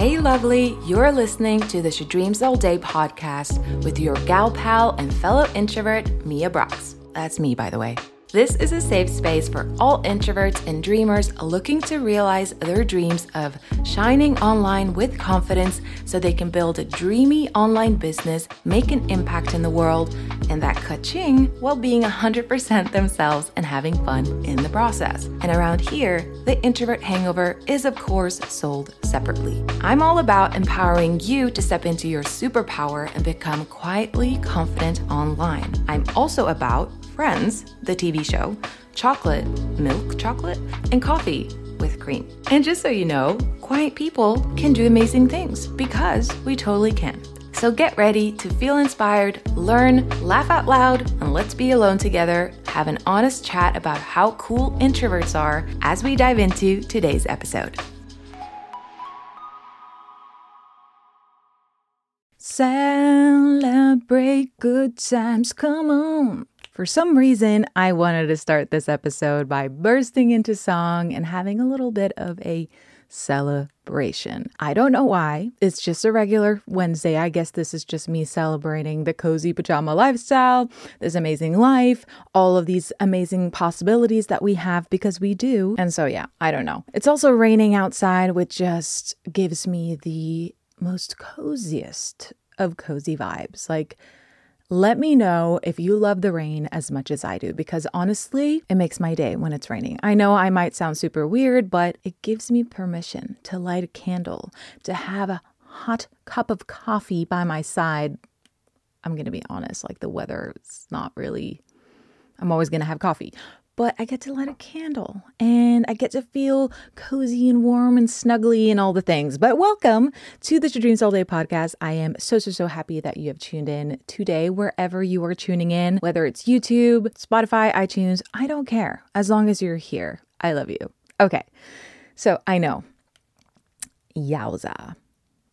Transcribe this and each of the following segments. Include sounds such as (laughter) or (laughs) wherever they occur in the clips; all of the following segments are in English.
Hey, lovely, you're listening to the She Dreams All Day podcast with your gal pal and fellow introvert, Mia Brox. That's me, by the way. This is a safe space for all introverts and dreamers looking to realize their dreams of shining online with confidence so they can build a dreamy online business, make an impact in the world, and that ka-ching while being 100% themselves and having fun in the process. And around here, the introvert hangover is, of course, sold separately. I'm all about empowering you to step into your superpower and become quietly confident online. I'm also about Friends, the TV show, chocolate, milk chocolate, and coffee with cream. And just so you know, quiet people can do amazing things because we totally can. So get ready to feel inspired, learn, laugh out loud, and let's be alone together, have an honest chat about how cool introverts are as we dive into today's episode. Celebrate good times, come on. For some reason, I wanted to start this episode by bursting into song and having a little bit of a celebration. I don't know why. It's just a regular Wednesday. I guess this is just me celebrating the cozy pajama lifestyle, this amazing life, all of these amazing possibilities that we have because we do. And so, yeah, I don't know. It's also raining outside, which just gives me the most coziest of cozy vibes. Like, let me know if you love the rain as much as I do, because honestly, it makes my day when it's raining. I know I might sound super weird, but it gives me permission to light a candle, to have a hot cup of coffee by my side. I'm going to be honest, like the weather is not really, I'm always going to have coffee but I get to light a candle and I get to feel cozy and warm and snuggly and all the things. But welcome to the She Dreams All Day podcast. I am so, so, so happy that you have tuned in today, wherever you are tuning in, whether it's YouTube, Spotify, iTunes, I don't care. As long as you're here, I love you. Okay, so I know. Yowza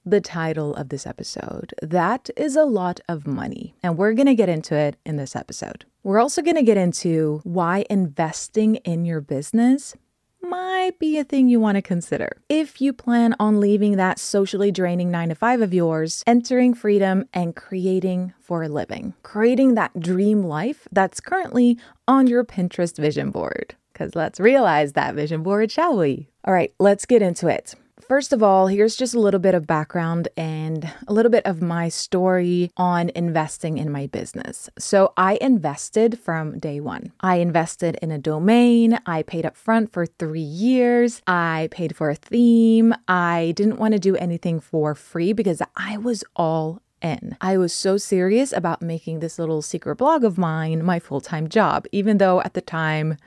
the title of this episode. That is a lot of money, and we're going to get into it in this episode. We're also going to get into why investing in your business might be a thing you want to consider. If you plan on leaving that socially draining nine to five of yours, entering freedom and creating for a living, creating that dream life that's currently on your Pinterest vision board. Because let's realize that vision board, shall we? All right, let's get into it. First of all, here's just a little bit of background and a little bit of my story on investing in my business. So, I invested from day one. I invested in a domain, I paid up front for three years, I paid for a theme. I didn't want to do anything for free because I was all in. I was so serious about making this little secret blog of mine my full time job, even though at the time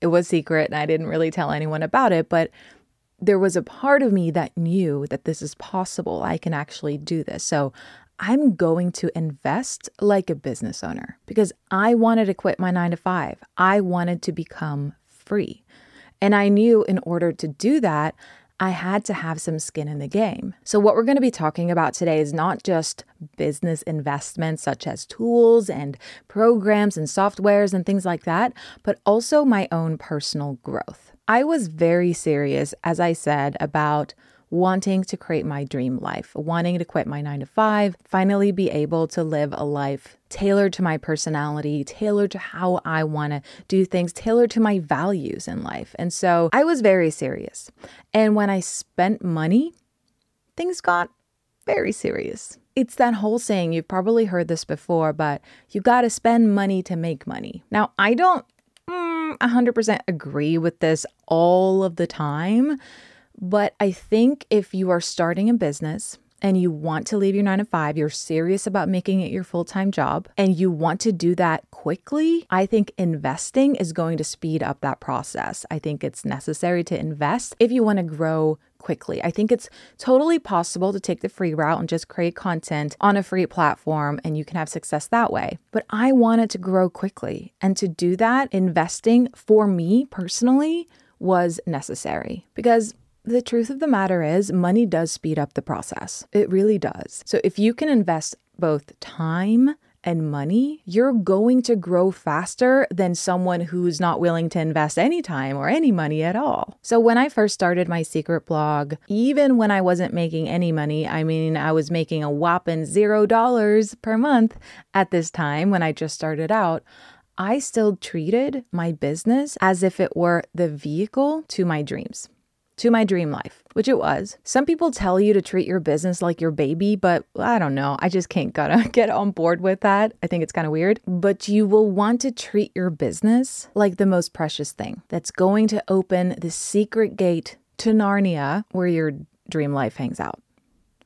it was secret and I didn't really tell anyone about it. But there was a part of me that knew that this is possible. I can actually do this. So I'm going to invest like a business owner because I wanted to quit my nine to five. I wanted to become free. And I knew in order to do that, I had to have some skin in the game. So, what we're going to be talking about today is not just business investments such as tools and programs and softwares and things like that, but also my own personal growth. I was very serious, as I said, about wanting to create my dream life, wanting to quit my nine to five, finally be able to live a life tailored to my personality, tailored to how I want to do things, tailored to my values in life. And so I was very serious. And when I spent money, things got very serious. It's that whole saying, you've probably heard this before, but you got to spend money to make money. Now, I don't mm, 100% agree with this all of the time, but I think if you are starting a business, and you want to leave your nine to five, you're serious about making it your full time job, and you want to do that quickly, I think investing is going to speed up that process. I think it's necessary to invest if you want to grow quickly. I think it's totally possible to take the free route and just create content on a free platform and you can have success that way. But I wanted to grow quickly. And to do that, investing for me personally was necessary because the truth of the matter is, money does speed up the process. It really does. So if you can invest both time and money, you're going to grow faster than someone who's not willing to invest any time or any money at all. So, when I first started my secret blog, even when I wasn't making any money, I mean, I was making a whopping zero dollars per month at this time when I just started out. I still treated my business as if it were the vehicle to my dreams to my dream life, which it was. Some people tell you to treat your business like your baby, but I don't know. I just can't gotta (laughs) get on board with that. I think it's kind of weird. But you will want to treat your business like the most precious thing that's going to open the secret gate to Narnia where your dream life hangs out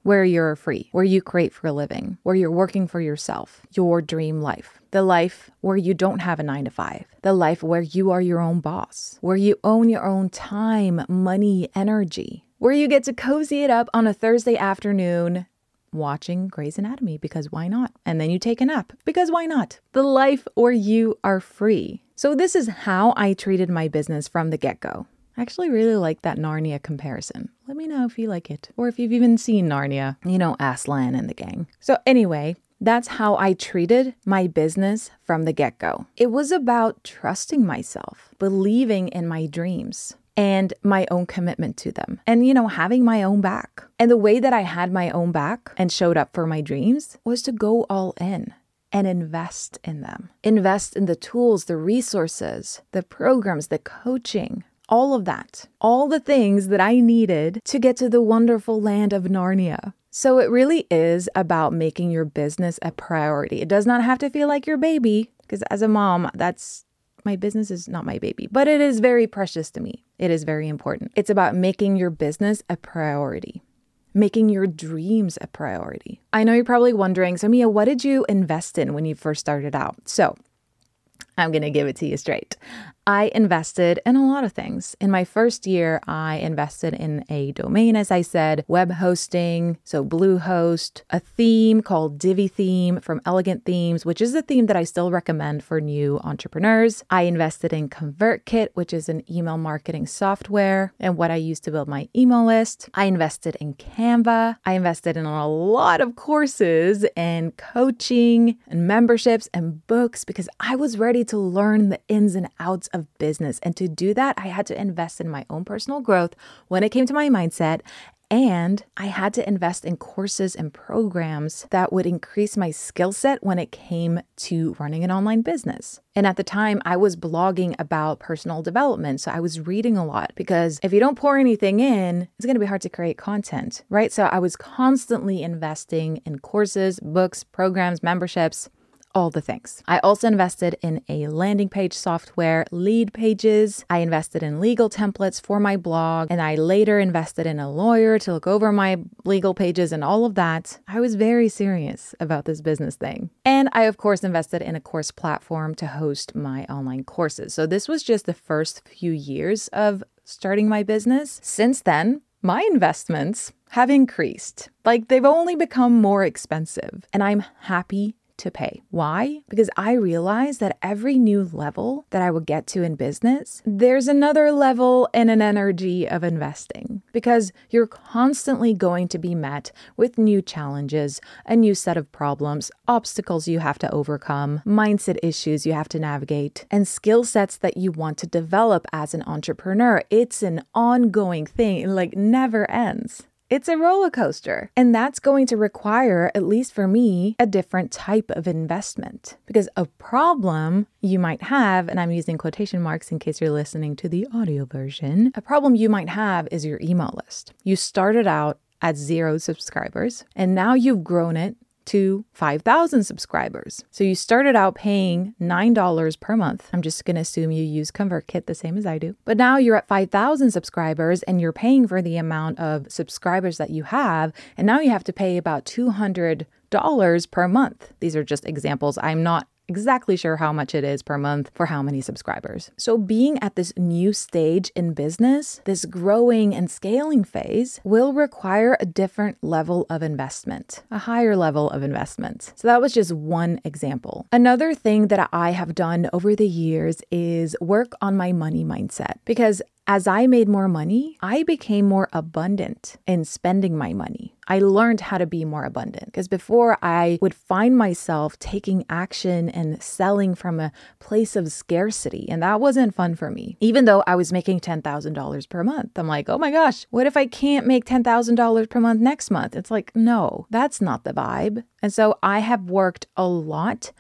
where you're free, where you create for a living, where you're working for yourself, your dream life, the life where you don't have a nine to five, the life where you are your own boss, where you own your own time, money, energy, where you get to cozy it up on a Thursday afternoon watching Grey's Anatomy because why not? And then you take a nap because why not? The life where you are free. So, this is how I treated my business from the get go. I actually really like that Narnia comparison. Let me know if you like it, or if you've even seen Narnia, you know, Aslan and the gang. So, anyway, that's how I treated my business from the get go. It was about trusting myself, believing in my dreams, and my own commitment to them, and, you know, having my own back. And the way that I had my own back and showed up for my dreams was to go all in and invest in them. Invest in the tools, the resources, the programs, the coaching, all of that, all the things that I needed to get to the wonderful land of Narnia. So it really is about making your business a priority. It does not have to feel like your baby, because as a mom, that's my business is not my baby, but it is very precious to me. It is very important. It's about making your business a priority making your dreams a priority. I know you're probably wondering, so Mia, what did you invest in when you first started out? So I'm going to give it to you straight. I invested in a lot of things. In my first year, I invested in a domain, as I said, web hosting, so Bluehost, a theme called Divi Theme from Elegant Themes, which is a theme that I still recommend for new entrepreneurs. I invested in ConvertKit, which is an email marketing software and what I use to build my email list. I invested in Canva. I invested in a lot of courses and coaching and memberships and books because I was ready to learn the ins and outs of business. And to do that, I had to invest in my own personal growth when it came to my mindset. And I had to invest in courses and programs that would increase my skill set when it came to running an online business. And at the time, I was blogging about personal development. So I was reading a lot because if you don't pour anything in, it's going to be hard to create content, right? So I was constantly investing in courses, books, programs, memberships all the things. I also invested in a landing page software, Leadpages. I invested in legal templates for my blog, and I later invested in a lawyer to look over my legal pages and all of that. I was very serious about this business thing. And I, of course, invested in a course platform to host my online courses. So this was just the first few years of starting my business. Since then, my investments have increased. Like they've only become more expensive, and I'm happy to pay. Why? Because I realized that every new level that I would get to in business, there's another level and an energy of investing because you're constantly going to be met with new challenges, a new set of problems, obstacles you have to overcome, mindset issues you have to navigate, and skill sets that you want to develop as an entrepreneur. It's an ongoing thing, it like never ends. It's a roller coaster. And that's going to require, at least for me, a different type of investment. Because a problem you might have, and I'm using quotation marks in case you're listening to the audio version, a problem you might have is your email list. You started out at zero subscribers, and now you've grown it to 5,000 subscribers. So you started out paying $9 per month. I'm just going to assume you use ConvertKit the same as I do. But now you're at 5,000 subscribers and you're paying for the amount of subscribers that you have. And now you have to pay about 200 dollars per month. These are just examples. I'm not exactly sure how much it is per month for how many subscribers. So, being at this new stage in business, this growing and scaling phase will require a different level of investment, a higher level of investment. So, that was just one example. Another thing that I have done over the years is work on my money mindset because as I made more money, I became more abundant in spending my money. I learned how to be more abundant because before I would find myself taking action and selling from a place of scarcity, and that wasn't fun for me. Even though I was making $10,000 per month, I'm like, oh my gosh, what if I can't make $10,000 per month next month? It's like, no, that's not the vibe. And so I have worked a lot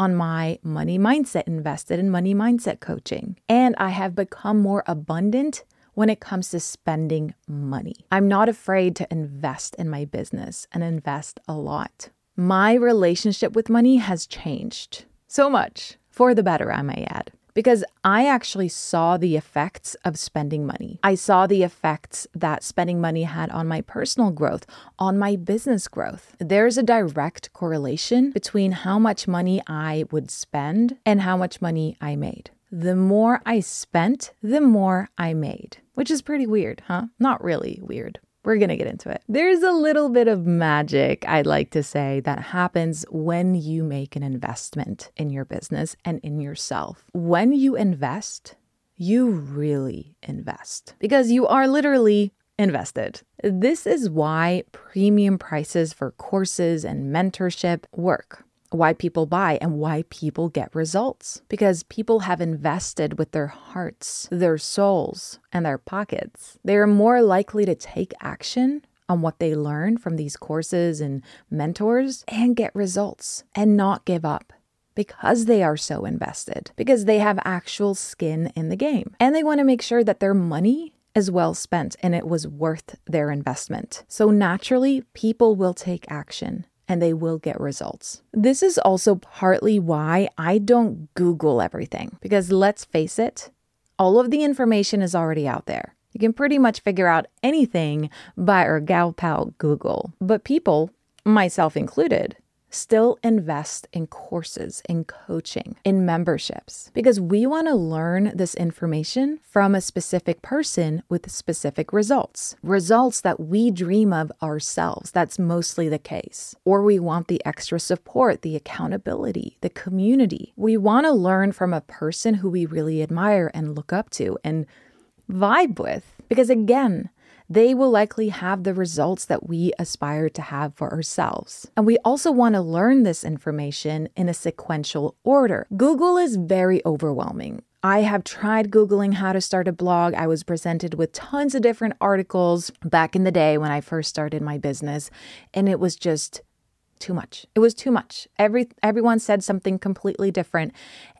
on my money mindset, invested in money mindset coaching, and I have become more abundant when it comes to spending money. I'm not afraid to invest in my business and invest a lot. My relationship with money has changed so much for the better, I may add because I actually saw the effects of spending money. I saw the effects that spending money had on my personal growth, on my business growth. There's a direct correlation between how much money I would spend and how much money I made. The more I spent, the more I made, which is pretty weird, huh? Not really weird. We're going to get into it. There's a little bit of magic, I'd like to say, that happens when you make an investment in your business and in yourself. When you invest, you really invest because you are literally invested. This is why premium prices for courses and mentorship work why people buy and why people get results. Because people have invested with their hearts, their souls, and their pockets. They are more likely to take action on what they learn from these courses and mentors and get results and not give up because they are so invested, because they have actual skin in the game. And they want to make sure that their money is well spent and it was worth their investment. So naturally, people will take action and they will get results. This is also partly why I don't Google everything, because let's face it, all of the information is already out there. You can pretty much figure out anything by our gal pal Google. But people, myself included, still invest in courses, in coaching, in memberships, because we want to learn this information from a specific person with specific results, results that we dream of ourselves. That's mostly the case. Or we want the extra support, the accountability, the community. We want to learn from a person who we really admire and look up to and vibe with. Because again, they will likely have the results that we aspire to have for ourselves. And we also want to learn this information in a sequential order. Google is very overwhelming. I have tried Googling how to start a blog. I was presented with tons of different articles back in the day when I first started my business, and it was just too much. It was too much. Every everyone said something completely different,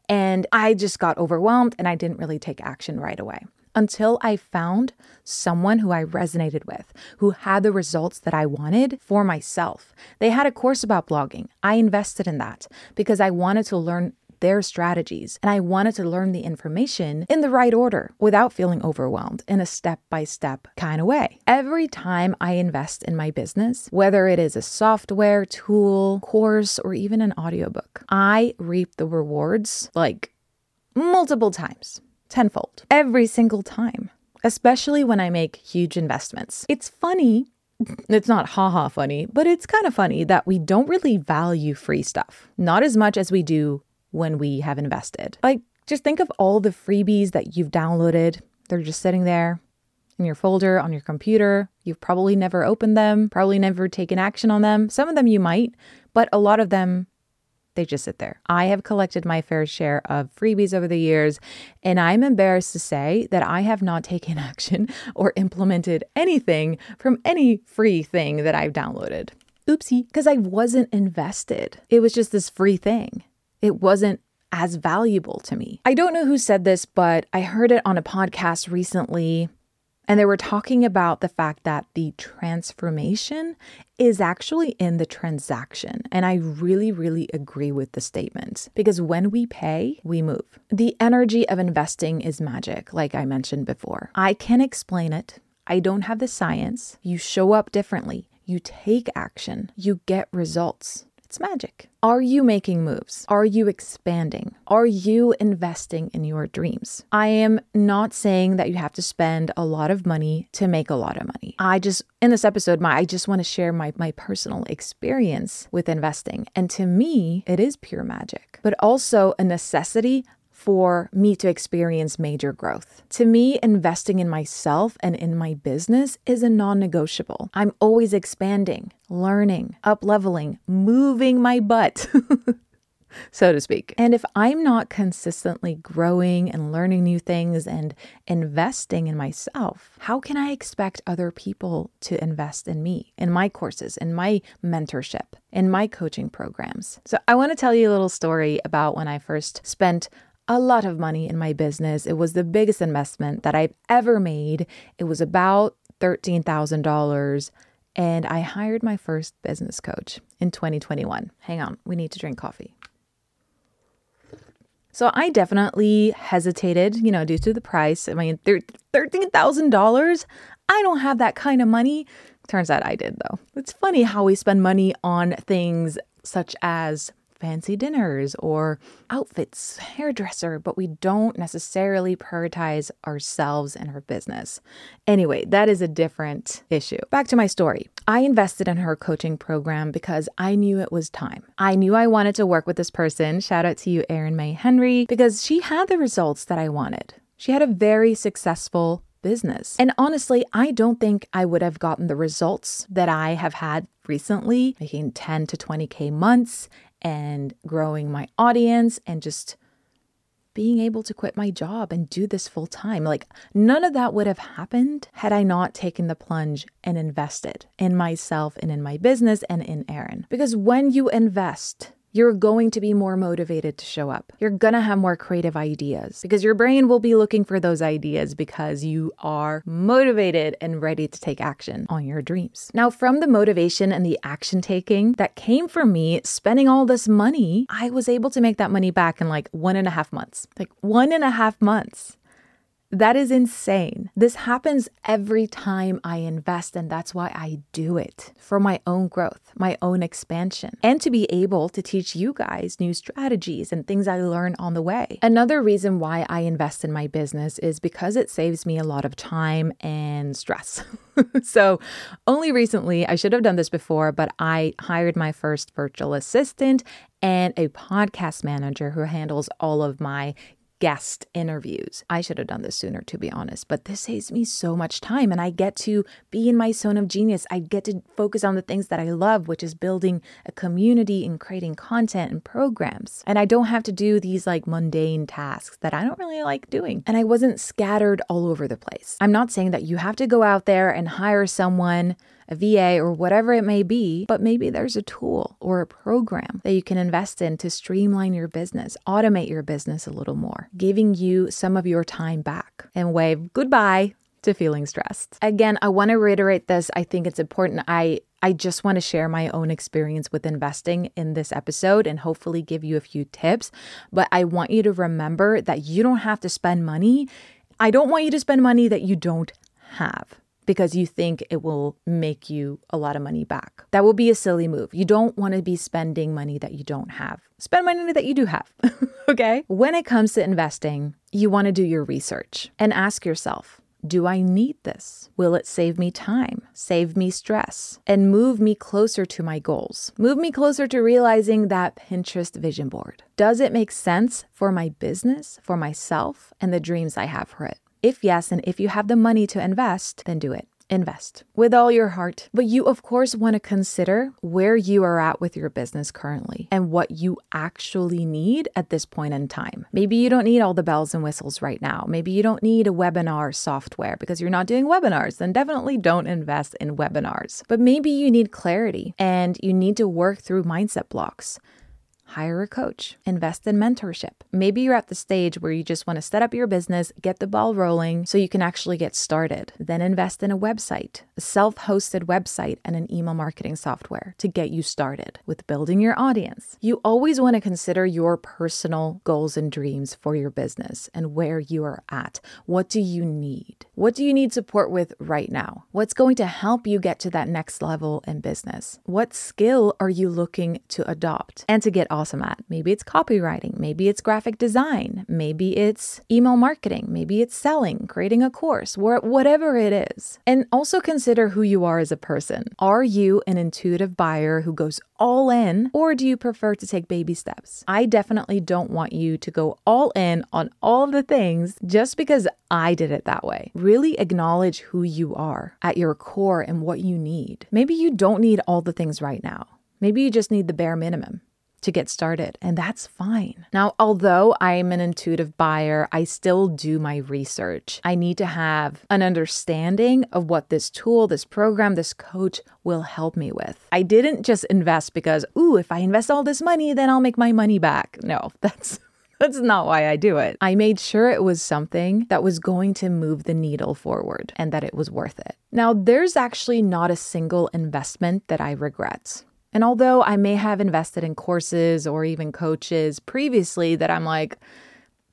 and I just got overwhelmed and I didn't really take action right away until I found someone who I resonated with, who had the results that I wanted for myself. They had a course about blogging. I invested in that because I wanted to learn their strategies and I wanted to learn the information in the right order without feeling overwhelmed in a step by step kind of way. Every time I invest in my business, whether it is a software, tool, course, or even an audiobook, I reap the rewards like multiple times tenfold every single time, especially when I make huge investments. It's funny. It's not haha funny, but it's kind of funny that we don't really value free stuff, not as much as we do when we have invested. Like, just think of all the freebies that you've downloaded. They're just sitting there in your folder on your computer. You've probably never opened them, probably never taken action on them. Some of them you might, but a lot of them they just sit there. I have collected my fair share of freebies over the years, and I'm embarrassed to say that I have not taken (laughs) action or implemented anything from any free thing that I've downloaded. Oopsie, because I wasn't invested. It was just this free thing. It wasn't as valuable to me. I don't know who said this, but I heard it on a podcast recently. And they were talking about the fact that the transformation is actually in the transaction. And I really, really agree with the statement because when we pay, we move. The energy of investing is magic, like I mentioned before. I can explain it. I don't have the science. You show up differently. You take action. You get results. It's magic. Are you making moves? Are you expanding? Are you investing in your dreams? I am not saying that you have to spend a lot of money to make a lot of money. I just, in this episode, my, I just want to share my, my personal experience with investing. And to me, it is pure magic, but also a necessity for me to experience major growth. To me, investing in myself and in my business is a non negotiable. I'm always expanding, learning, up leveling, moving my butt. (laughs) so to speak. And if I'm not consistently growing and learning new things and investing in myself, how can I expect other people to invest in me, in my courses, in my mentorship, in my coaching programs? So I want to tell you a little story about when I first spent a lot of money in my business. It was the biggest investment that I've ever made. It was about $13,000 and I hired my first business coach in 2021. Hang on, we need to drink coffee. So I definitely hesitated, you know, due to the price. I mean, $13,000? I don't have that kind of money. Turns out I did, though. It's funny how we spend money on things such as fancy dinners or outfits, hairdresser, but we don't necessarily prioritize ourselves and our business. Anyway, that is a different issue. Back to my story. I invested in her coaching program because I knew it was time. I knew I wanted to work with this person. Shout out to you, Erin May Henry, because she had the results that I wanted. She had a very successful business. And honestly, I don't think I would have gotten the results that I have had recently, making 10 to 20K months and growing my audience and just being able to quit my job and do this full time. Like, none of that would have happened had I not taken the plunge and invested in myself and in my business and in Erin. Because when you invest, you're going to be more motivated to show up. You're going to have more creative ideas because your brain will be looking for those ideas because you are motivated and ready to take action on your dreams. Now, from the motivation and the action taking that came from me spending all this money, I was able to make that money back in like one and a half months. Like one and a half months. That is insane. This happens every time I invest, and that's why I do it for my own growth, my own expansion, and to be able to teach you guys new strategies and things I learn on the way. Another reason why I invest in my business is because it saves me a lot of time and stress. (laughs) so, only recently, I should have done this before, but I hired my first virtual assistant and a podcast manager who handles all of my guest interviews. I should have done this sooner, to be honest, but this saves me so much time and I get to be in my zone of genius. I get to focus on the things that I love, which is building a community and creating content and programs. And I don't have to do these like mundane tasks that I don't really like doing. And I wasn't scattered all over the place. I'm not saying that you have to go out there and hire someone a VA, or whatever it may be, but maybe there's a tool or a program that you can invest in to streamline your business, automate your business a little more, giving you some of your time back and wave goodbye to feeling stressed. Again, I want to reiterate this. I think it's important. I I just want to share my own experience with investing in this episode and hopefully give you a few tips, but I want you to remember that you don't have to spend money. I don't want you to spend money that you don't have because you think it will make you a lot of money back. That will be a silly move. You don't want to be spending money that you don't have. Spend money that you do have. (laughs) okay? When it comes to investing, you want to do your research and ask yourself, do I need this? Will it save me time, save me stress, and move me closer to my goals? Move me closer to realizing that Pinterest vision board. Does it make sense for my business, for myself, and the dreams I have for it? If yes, and if you have the money to invest, then do it. Invest with all your heart. But you, of course, want to consider where you are at with your business currently and what you actually need at this point in time. Maybe you don't need all the bells and whistles right now. Maybe you don't need a webinar software because you're not doing webinars. Then definitely don't invest in webinars. But maybe you need clarity and you need to work through mindset blocks hire a coach, invest in mentorship. Maybe you're at the stage where you just want to set up your business, get the ball rolling so you can actually get started. Then invest in a website, a self hosted website, and an email marketing software to get you started with building your audience. You always want to consider your personal goals and dreams for your business and where you are at. What do you need? What do you need support with right now? What's going to help you get to that next level in business? What skill are you looking to adopt and to get awesome at. Maybe it's copywriting, maybe it's graphic design, maybe it's email marketing, maybe it's selling, creating a course, whatever it is. And also consider who you are as a person. Are you an intuitive buyer who goes all in, or do you prefer to take baby steps? I definitely don't want you to go all in on all the things just because I did it that way. Really acknowledge who you are at your core and what you need. Maybe you don't need all the things right now. Maybe you just need the bare minimum to get started, and that's fine. Now, although I'm an intuitive buyer, I still do my research. I need to have an understanding of what this tool, this program, this coach will help me with. I didn't just invest because, ooh, if I invest all this money, then I'll make my money back. No, (laughs) that's that's not why I do it. I made sure it was something that was going to move the needle forward and that it was worth it. Now, there's actually not a single investment that I regret. And although I may have invested in courses or even coaches previously that I'm like,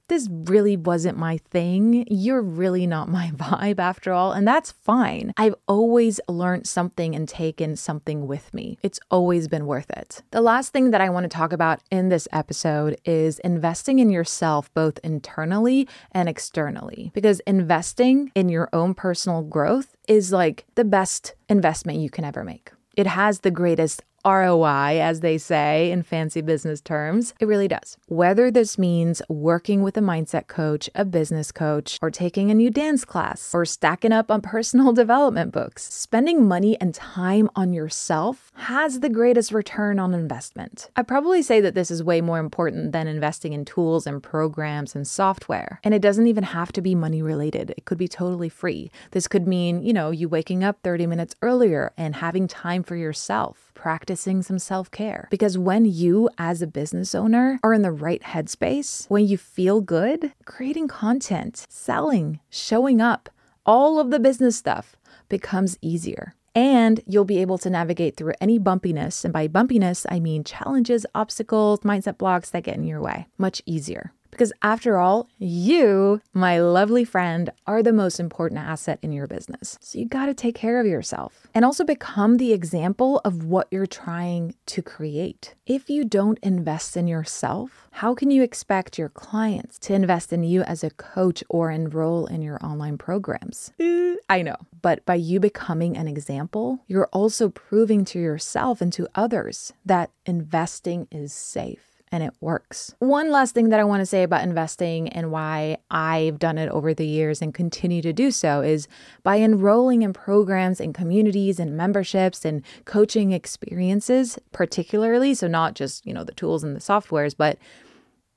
this really wasn't my thing. You're really not (laughs) my vibe after all. And that's fine. I've always learned something and taken something with me. It's always been worth it. The last thing that I want to talk about in this episode is investing in yourself, both internally and externally, because investing in your own personal growth is like the best investment you can ever make. It has the greatest ROI, as they say in fancy business terms. It really does. Whether this means working with a mindset coach, a business coach, or taking a new dance class, or stacking up on (laughs) personal development books, spending money and time on yourself has the greatest return on investment. I probably say that this is way more important than investing in tools and programs and software. And it doesn't even have to be money related, it could be totally free. This could mean, you know, you waking up 30 minutes earlier and having time for yourself practicing some self care. Because when you, as a business owner, are in the right headspace, when you feel good, creating content, selling, showing up, all of the business stuff becomes easier. And you'll be able to navigate through any bumpiness. And by bumpiness, I mean challenges, obstacles, mindset blocks that get in your way much easier. Because after all, you, my lovely friend, are the most important asset in your business. So you got to take care of yourself and also become the example of what you're trying to create. If you don't invest in yourself, how can you expect your clients to invest in you as a coach or enroll in your online programs? Uh, I know, but by you becoming an example, you're also proving to yourself and to others that investing is safe and it works. One last thing that I want to say about investing and why I've done it over the years and continue to do so is by enrolling in programs and communities and memberships and coaching experiences, particularly. So, not just, you know, the tools and the softwares, but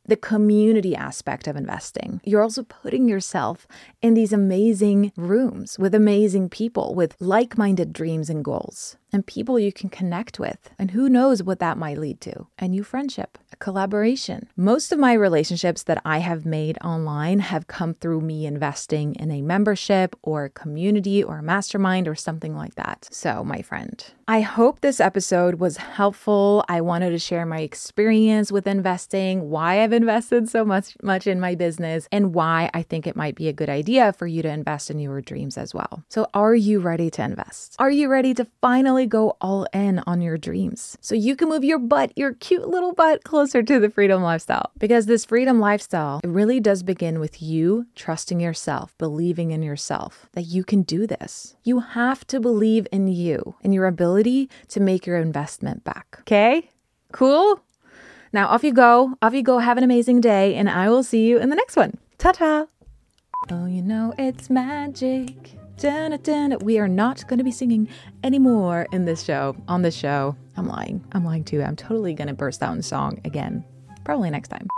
the community aspect of investing. You're also putting yourself in these amazing rooms with amazing people with like minded dreams and goals and people you can connect with. And who knows what that might lead to? A new friendship, a collaboration. Most of my relationships that I have made online have come through me investing in a membership or a community or a mastermind or something like that. So, my friend, I hope this episode was helpful. I wanted to share my experience with investing, why I've invested so much much in my business, and why I think it might be a good idea for you to invest in your dreams as well. So, are you ready to invest? Are you ready to finally really go all in on your dreams so you can move your butt, your cute little butt, closer to the freedom lifestyle. Because this freedom lifestyle, it really does begin with you trusting yourself, believing in yourself that you can do this. You have to believe in you and your ability to make your investment back. Okay? Cool? Now off you go. Off you go. Have an amazing day, and I will see you in the next one. Ta ta. Oh, you know it's magic. We are not going to be singing anymore in this show, on this show. I'm lying. I'm lying too. I'm totally going to burst out in song again, probably next time.